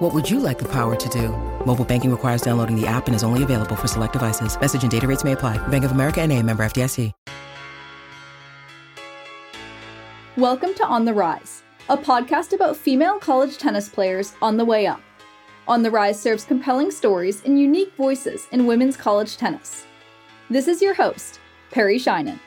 What would you like the power to do? Mobile banking requires downloading the app and is only available for select devices. Message and data rates may apply. Bank of America and a member FDIC. Welcome to On the Rise, a podcast about female college tennis players on the way up. On the Rise serves compelling stories and unique voices in women's college tennis. This is your host, Perry Shinen.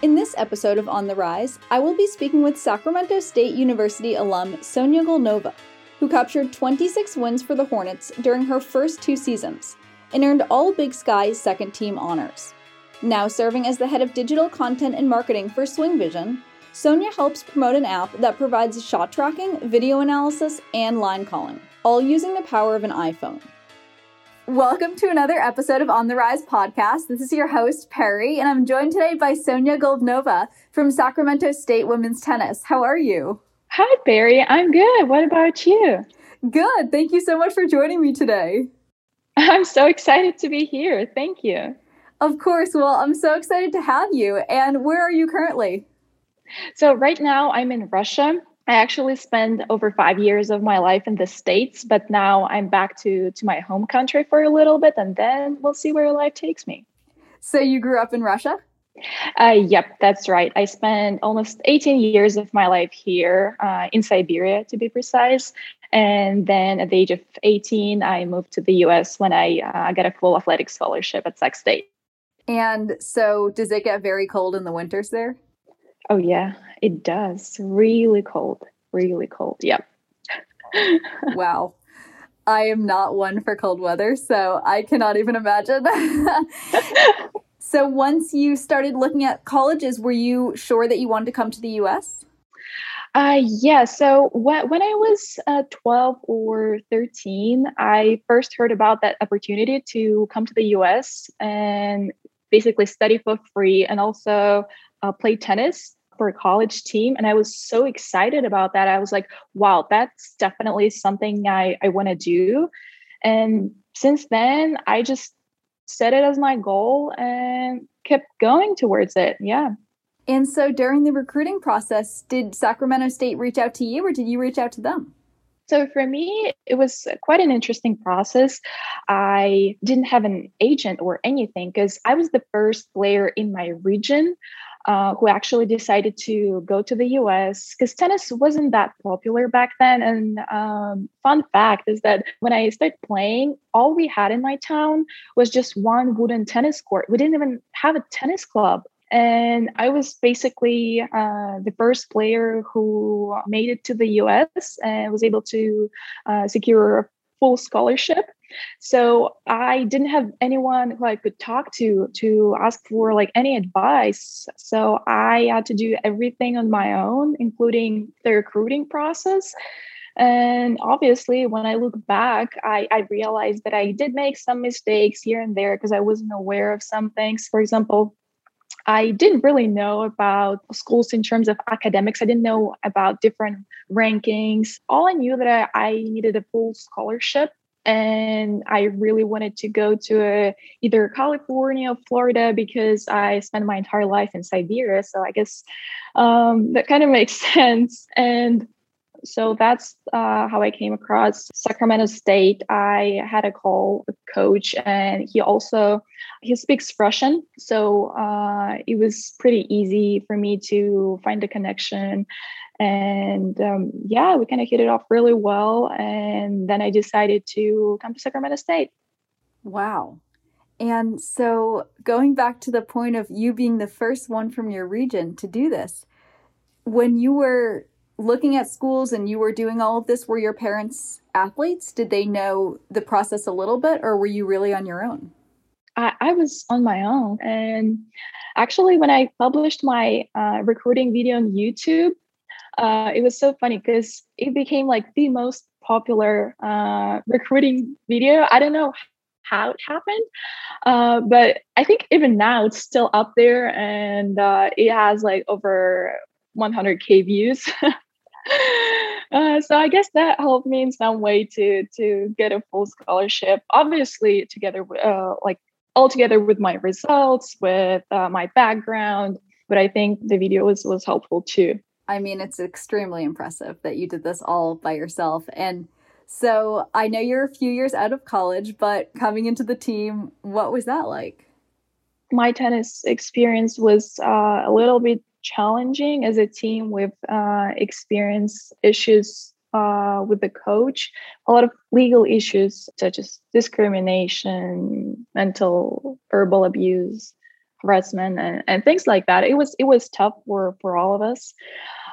In this episode of On the Rise, I will be speaking with Sacramento State University alum Sonya Gulnova, who captured 26 wins for the Hornets during her first two seasons and earned all Big Sky's second team honors. Now serving as the head of digital content and marketing for SwingVision, Sonia helps promote an app that provides shot tracking, video analysis, and line calling, all using the power of an iPhone. Welcome to another episode of On the Rise podcast. This is your host, Perry, and I'm joined today by Sonya Gulnova from Sacramento State Women's Tennis. How are you? Hi, Barry. I'm good. What about you? Good. Thank you so much for joining me today. I'm so excited to be here. Thank you. Of course. Well, I'm so excited to have you. And where are you currently? So, right now, I'm in Russia. I actually spent over five years of my life in the States, but now I'm back to, to my home country for a little bit, and then we'll see where life takes me. So, you grew up in Russia? Uh, yep, that's right. I spent almost 18 years of my life here uh, in Siberia, to be precise. And then at the age of 18, I moved to the US when I uh, got a full athletic scholarship at Sac State. And so, does it get very cold in the winters there? Oh, yeah, it does. Really cold, really cold. Yep. wow. I am not one for cold weather, so I cannot even imagine. So once you started looking at colleges, were you sure that you wanted to come to the US? Uh, yeah. So when, when I was uh, 12 or 13, I first heard about that opportunity to come to the US and basically study for free and also uh, play tennis for a college team. And I was so excited about that. I was like, wow, that's definitely something I, I want to do. And since then, I just set it as my goal and kept going towards it. Yeah. And so during the recruiting process, did Sacramento State reach out to you or did you reach out to them? So for me, it was quite an interesting process. I didn't have an agent or anything because I was the first player in my region uh, who actually decided to go to the US because tennis wasn't that popular back then. And um, fun fact is that when I started playing, all we had in my town was just one wooden tennis court. We didn't even have a tennis club. And I was basically uh, the first player who made it to the US and was able to uh, secure a full scholarship so I didn't have anyone who I could talk to to ask for like any advice. So I had to do everything on my own, including the recruiting process. And obviously, when I look back, I, I realized that I did make some mistakes here and there because I wasn't aware of some things. For example, I didn't really know about schools in terms of academics. I didn't know about different rankings. All I knew that I, I needed a full scholarship and I really wanted to go to a, either California or Florida because I spent my entire life in Siberia. So I guess um, that kind of makes sense. And so that's uh, how I came across Sacramento State. I had a call with coach, and he also he speaks Russian, so uh, it was pretty easy for me to find a connection and um, yeah we kind of hit it off really well and then i decided to come to sacramento state. Wow. And so going back to the point of you being the first one from your region to do this when you were looking at schools and you were doing all of this were your parents athletes? Did they know the process a little bit or were you really on your own? I, I was on my own. And actually when i published my uh, recruiting video on youtube uh, it was so funny because it became like the most popular uh, recruiting video. I don't know how it happened. Uh, but I think even now it's still up there and uh, it has like over 100k views. Uh, so I guess that helped me in some way to to get a full scholarship. Obviously, together uh, like all together with my results, with uh, my background. But I think the video was was helpful too. I mean, it's extremely impressive that you did this all by yourself. And so I know you're a few years out of college, but coming into the team, what was that like? My tennis experience was uh, a little bit challenging as a team. We've uh, experienced issues uh, with the coach, a lot of legal issues such as discrimination, mental, verbal abuse, harassment, and, and things like that. It was it was tough for for all of us,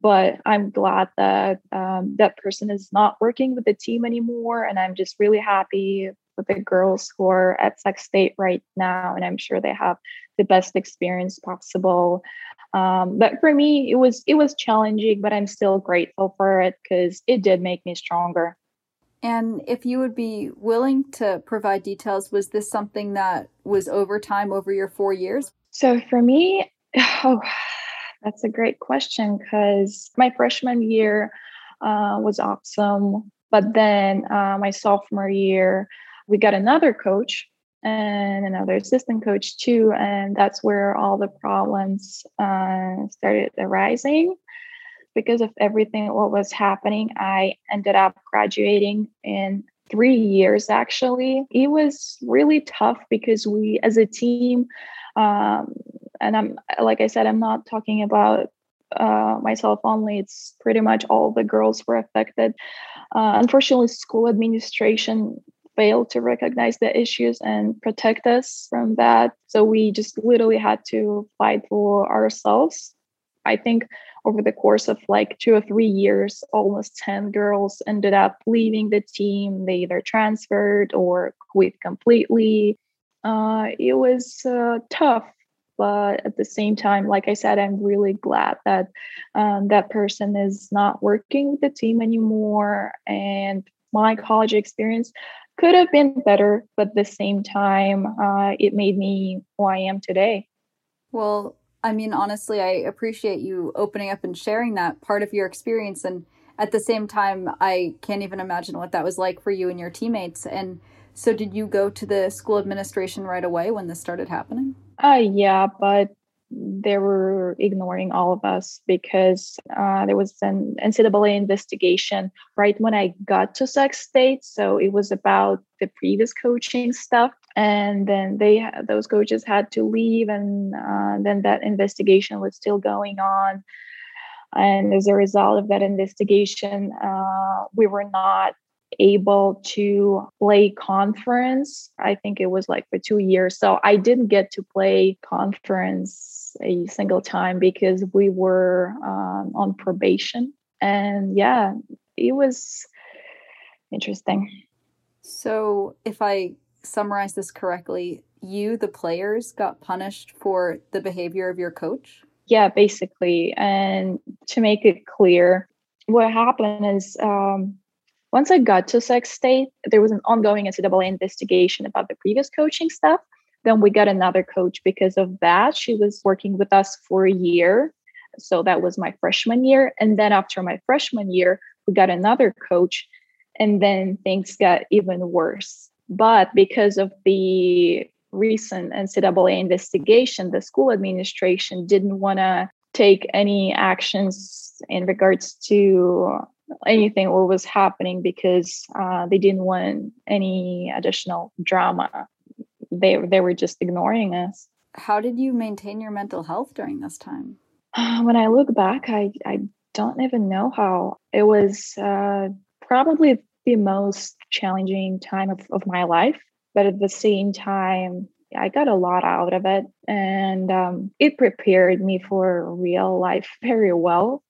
but I'm glad that um, that person is not working with the team anymore, and I'm just really happy with the girls who are at Sac State right now, and I'm sure they have the best experience possible um, but for me it was it was challenging but i'm still grateful for it because it did make me stronger and if you would be willing to provide details was this something that was over time over your four years so for me oh that's a great question because my freshman year uh, was awesome but then uh, my sophomore year we got another coach and another assistant coach too. And that's where all the problems uh, started arising because of everything what was happening. I ended up graduating in three years actually. It was really tough because we as a team, um, and I'm like I said, I'm not talking about uh, myself only. It's pretty much all the girls were affected. Uh, unfortunately, school administration failed to recognize the issues and protect us from that. So we just literally had to fight for ourselves. I think over the course of like two or three years, almost 10 girls ended up leaving the team. They either transferred or quit completely. Uh, it was uh, tough, but at the same time, like I said, I'm really glad that um, that person is not working with the team anymore. And my college experience could have been better, but at the same time, uh, it made me who I am today. Well, I mean, honestly, I appreciate you opening up and sharing that part of your experience. And at the same time, I can't even imagine what that was like for you and your teammates. And so, did you go to the school administration right away when this started happening? Uh, yeah, but they were ignoring all of us because uh, there was an NCAA investigation right when I got to Sac State. So it was about the previous coaching stuff, and then they those coaches had to leave, and uh, then that investigation was still going on. And as a result of that investigation, uh, we were not able to play conference. I think it was like for two years. So I didn't get to play conference a single time because we were um, on probation. And yeah, it was interesting. So, if I summarize this correctly, you, the players, got punished for the behavior of your coach? Yeah, basically. And to make it clear, what happened is um, once I got to Sac State, there was an ongoing NCAA investigation about the previous coaching stuff. Then we got another coach because of that. She was working with us for a year. So that was my freshman year. And then after my freshman year, we got another coach. And then things got even worse. But because of the recent NCAA investigation, the school administration didn't want to take any actions in regards to anything what was happening because uh, they didn't want any additional drama they they were just ignoring us. How did you maintain your mental health during this time? When I look back, I I don't even know how. It was uh, probably the most challenging time of, of my life, but at the same time, I got a lot out of it, and um, it prepared me for real life very well.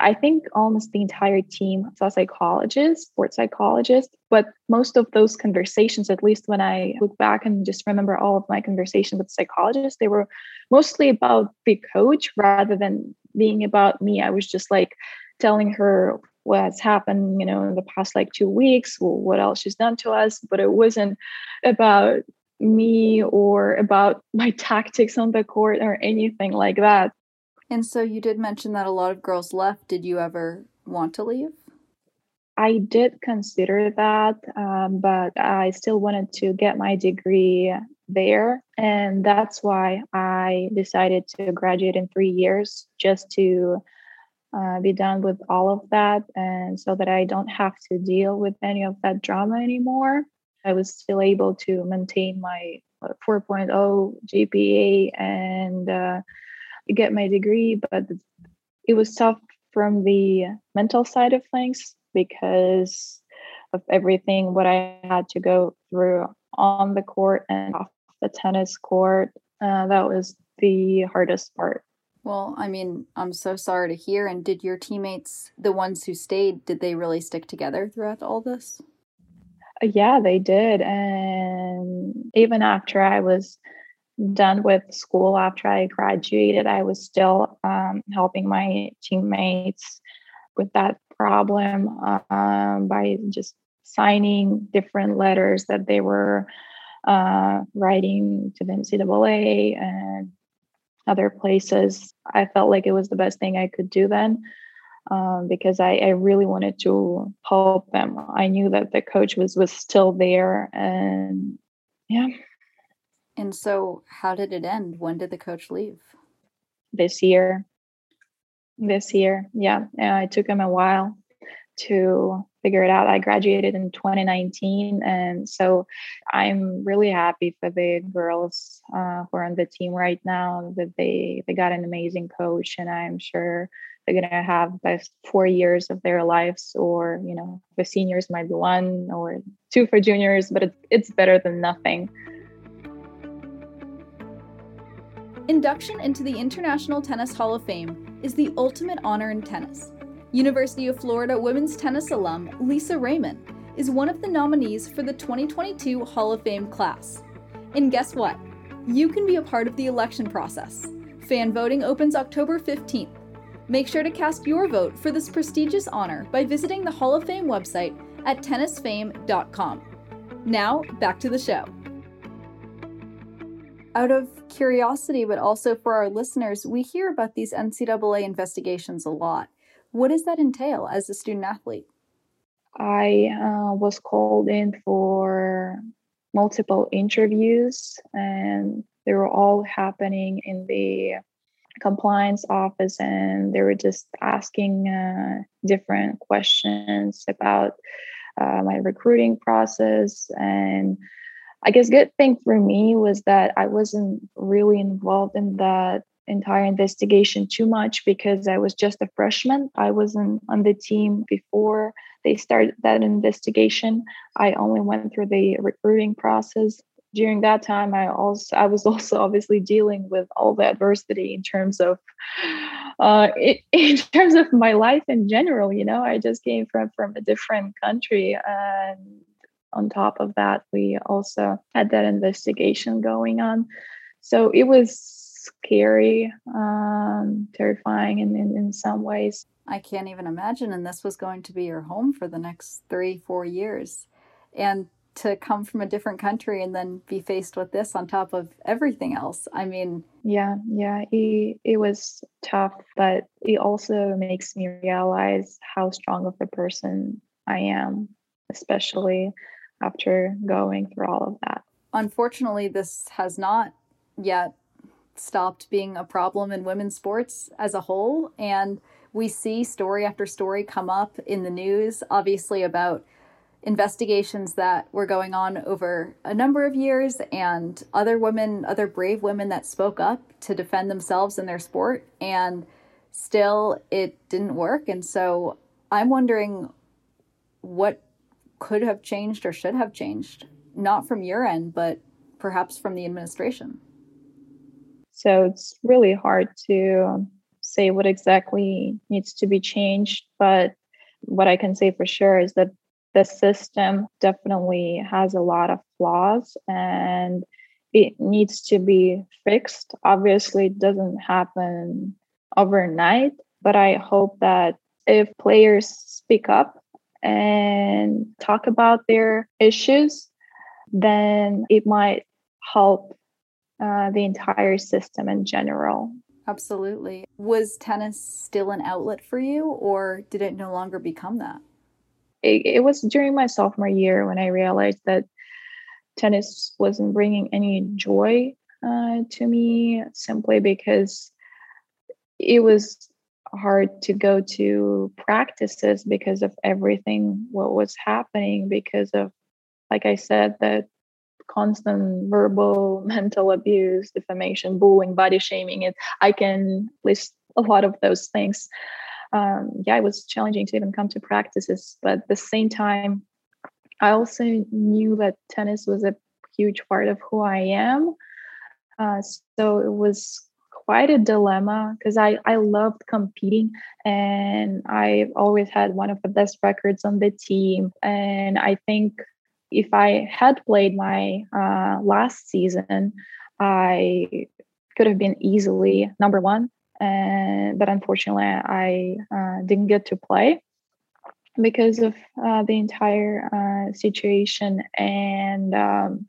I think almost the entire team saw psychologists, sports psychologists, but most of those conversations, at least when I look back and just remember all of my conversations with psychologists, they were mostly about the coach rather than being about me. I was just like telling her what's happened, you know, in the past like two weeks, what else she's done to us. But it wasn't about me or about my tactics on the court or anything like that. And so you did mention that a lot of girls left. Did you ever want to leave? I did consider that, um, but I still wanted to get my degree there. And that's why I decided to graduate in three years just to uh, be done with all of that. And so that I don't have to deal with any of that drama anymore. I was still able to maintain my uh, 4.0 GPA and uh, get my degree, but it was tough from the mental side of things because of everything what I had to go through on the court and off the tennis court. Uh, that was the hardest part. Well, I mean, I'm so sorry to hear. And did your teammates, the ones who stayed, did they really stick together throughout all this? Uh, yeah, they did. And even after I was done with school, after I graduated, I was still um, helping my teammates with that problem um, by just signing different letters that they were uh, writing to the NCAA and other places. I felt like it was the best thing I could do then um, because I, I, really wanted to help them. I knew that the coach was was still there, and yeah. And so, how did it end? When did the coach leave? This year. This year, yeah. yeah it took him a while to figure it out. I graduated in 2019, and so I'm really happy for the girls uh, who are on the team right now that they they got an amazing coach, and I'm sure they're gonna have best four years of their lives, or you know, the seniors might be one or two for juniors, but it's it's better than nothing. Induction into the International Tennis Hall of Fame is the ultimate honor in tennis University of Florida women's tennis alum Lisa Raymond is one of the nominees for the 2022 Hall of Fame class. And guess what? You can be a part of the election process. Fan voting opens October 15th. Make sure to cast your vote for this prestigious honor by visiting the Hall of Fame website at tennisfame.com. Now, back to the show. Out of curiosity, but also for our listeners, we hear about these NCAA investigations a lot. What does that entail as a student athlete? I uh, was called in for multiple interviews, and they were all happening in the compliance office, and they were just asking uh, different questions about uh, my recruiting process. And I guess good thing for me was that I wasn't really involved in that entire investigation too much because I was just a freshman. I wasn't on the team before they started that investigation. I only went through the recruiting process. During that time, I also I was also obviously dealing with all the adversity in terms of uh, in terms of my life in general. You know, I just came from from a different country, and on top of that, we also had that investigation going on. So it was scary, um, terrifying in, in, in some ways. I can't even imagine. And this was going to be your home for the next three, four years. And to come from a different country and then be faced with this on top of everything else. I mean, yeah, yeah, it, it was tough, but it also makes me realize how strong of a person I am, especially after going through all of that. Unfortunately, this has not yet stopped being a problem in women's sports as a whole. And we see story after story come up in the news, obviously, about investigations that were going on over a number of years and other women, other brave women that spoke up to defend themselves in their sport. And still, it didn't work. And so I'm wondering what could have changed or should have changed, not from your end, but perhaps from the administration. So it's really hard to say what exactly needs to be changed. But what I can say for sure is that the system definitely has a lot of flaws and it needs to be fixed. Obviously, it doesn't happen overnight, but I hope that if players speak up and talk about their issues, then it might help uh, the entire system in general. Absolutely. Was tennis still an outlet for you, or did it no longer become that? It, it was during my sophomore year when I realized that tennis wasn't bringing any joy uh, to me simply because it was hard to go to practices because of everything what was happening because of like i said that constant verbal mental abuse defamation bullying body shaming it i can list a lot of those things. Um, yeah it was challenging to even come to practices but at the same time i also knew that tennis was a huge part of who i am. Uh, so it was quite a dilemma because I, I loved competing and I've always had one of the best records on the team. And I think if I had played my uh, last season, I could have been easily number one. But unfortunately, I uh, didn't get to play because of uh, the entire uh, situation. And um,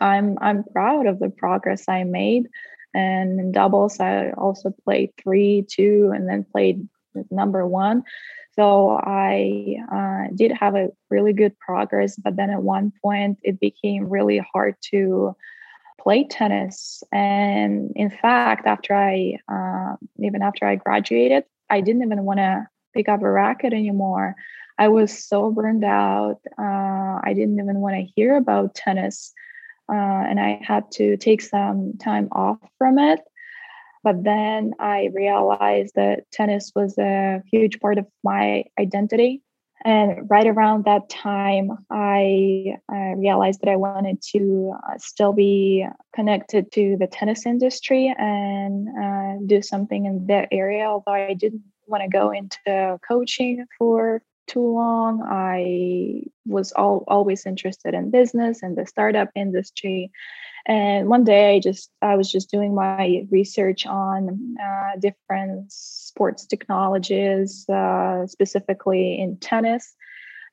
I'm I'm proud of the progress I made. And in doubles, I also played three, two, and then played number one. So I uh, did have a really good progress, but then at one point it became really hard to play tennis. And in fact, after I uh, even after I graduated, I didn't even want to pick up a racket anymore. I was so burned out. Uh, I didn't even want to hear about tennis uh, and I had to take some time off from it. But then I realized that tennis was a huge part of my identity. And right around that time, I, I realized that I wanted to uh, still be connected to the tennis industry and uh, do something in that area, although I didn't want to go into coaching for too long. I was all, always interested in business and the startup industry. And one day I just I was just doing my research on uh, different sports technologies, uh, specifically in tennis,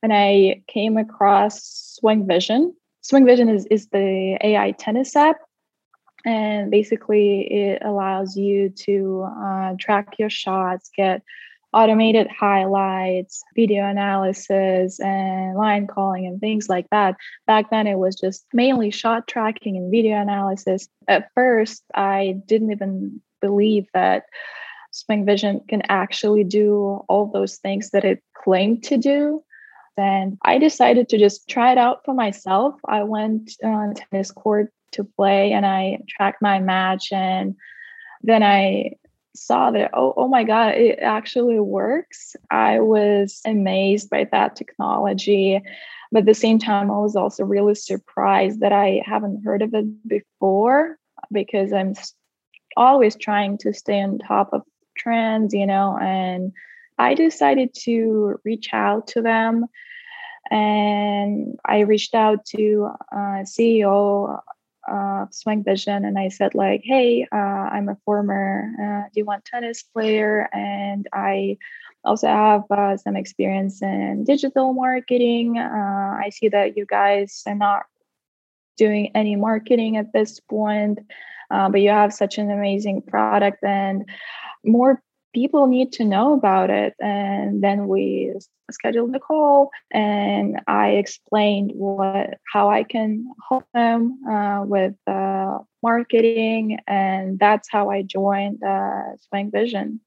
and I came across SwingVision. Swing Vision is is the AI tennis app, and basically it allows you to uh, track your shots, get automated highlights, video analysis, and line calling and things like that. Back then, it was just mainly shot tracking and video analysis. At first, I didn't even believe that SwingVision can actually do all those things that it claimed to do. And I decided to just try it out for myself. I went on tennis court to play and I tracked my match and then I saw that oh, oh my god it actually works. I was amazed by that technology but at the same time i was also really surprised that i haven't heard of it before because i'm always trying to stay on top of trends you know and i decided to reach out to them and i reached out to uh, ceo uh, SwingVision, and I said like, "Hey, uh, I'm a former uh, D1 tennis player, and I also have uh, some experience in digital marketing. Uh, I see that you guys are not doing any marketing at this point, uh, but you have such an amazing product, and more people need to know about it. And then we scheduled the call, and I explained what how I can help them uh, with uh, marketing, and that's how I joined uh, SwingVision.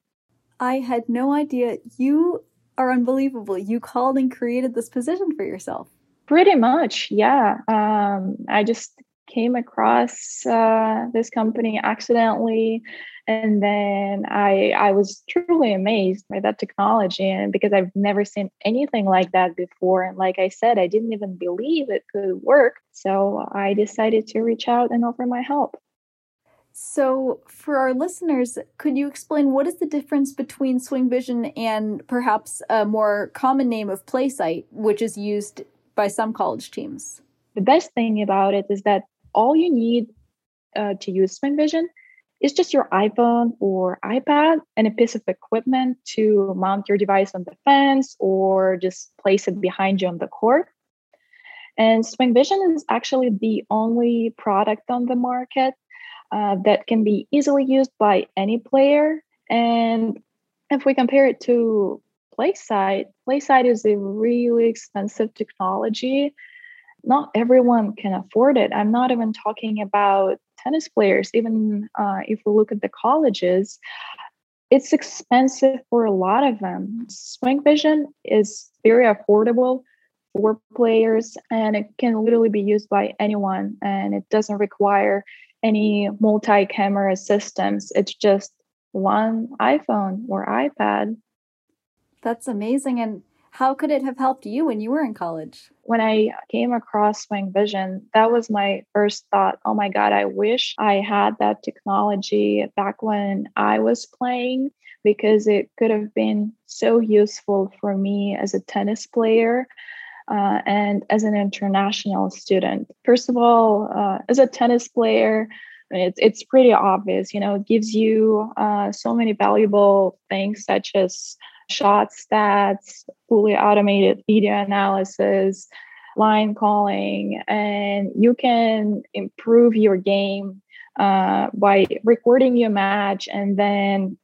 I had no idea you are unbelievable. You called and created this position for yourself. Pretty much, yeah. Um, I just came across uh, this company accidentally and then i i was truly amazed by that technology and because i've never seen anything like that before and like i said i didn't even believe it could work so i decided to reach out and offer my help. So for our listeners could you explain what is the difference between swing vision and perhaps a more common name of playsight which is used by some college teams? The best thing about it is that all you need uh, to use swing vision it's just your iPhone or iPad and a piece of equipment to mount your device on the fence or just place it behind you on the court. And SwingVision is actually the only product on the market uh, that can be easily used by any player. And if we compare it to PlaySight, PlaySight is a really expensive technology. Not everyone can afford it. I'm not even talking about tennis players. Even uh, if we look at the colleges, it's expensive for a lot of them. SwingVision is very affordable for players and it can literally be used by anyone and it doesn't require any multi-camera systems. It's just one iPhone or iPad. That's amazing. And how could it have helped you when you were in college? When I came across SwingVision, that was my first thought. Oh my God, I wish I had that technology back when I was playing because it could have been so useful for me as a tennis player. Uh, and as an international student. First of all, uh, as a tennis player, it's it's pretty obvious. You know, it gives you uh, so many valuable things such as shot stats, fully automated video analysis, line calling, and you can improve your game uh, by recording your match and then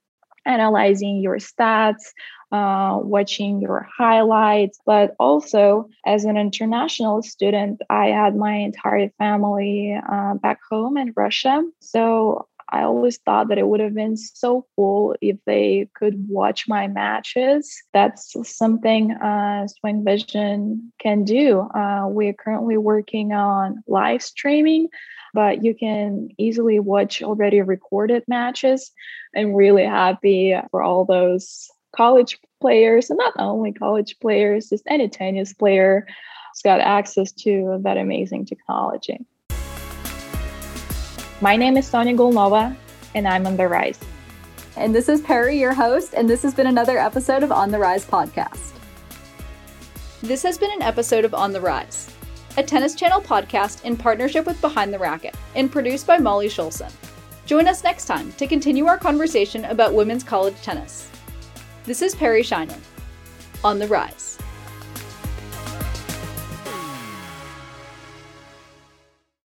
analyzing your stats, uh, watching your highlights. But also, as an international student, I had my entire family uh, back home in Russia. So I always thought that it would have been so cool if they could watch my matches. That's something uh, SwingVision can do. Uh, we're currently working on live streaming, but you can easily watch already recorded matches. I'm really happy for all those college players, and not only college players, just any tennis player who's got access to that amazing technology. My name is Sonya Gulnova, and I'm on the rise. And this is Perry, your host, and this has been another episode of On the Rise podcast. This has been an episode of On the Rise, a Tennis Channel podcast in partnership with Behind the Racket and produced by Molly Schulson. Join us next time to continue our conversation about women's college tennis. This is Perry Shiner. On the Rise.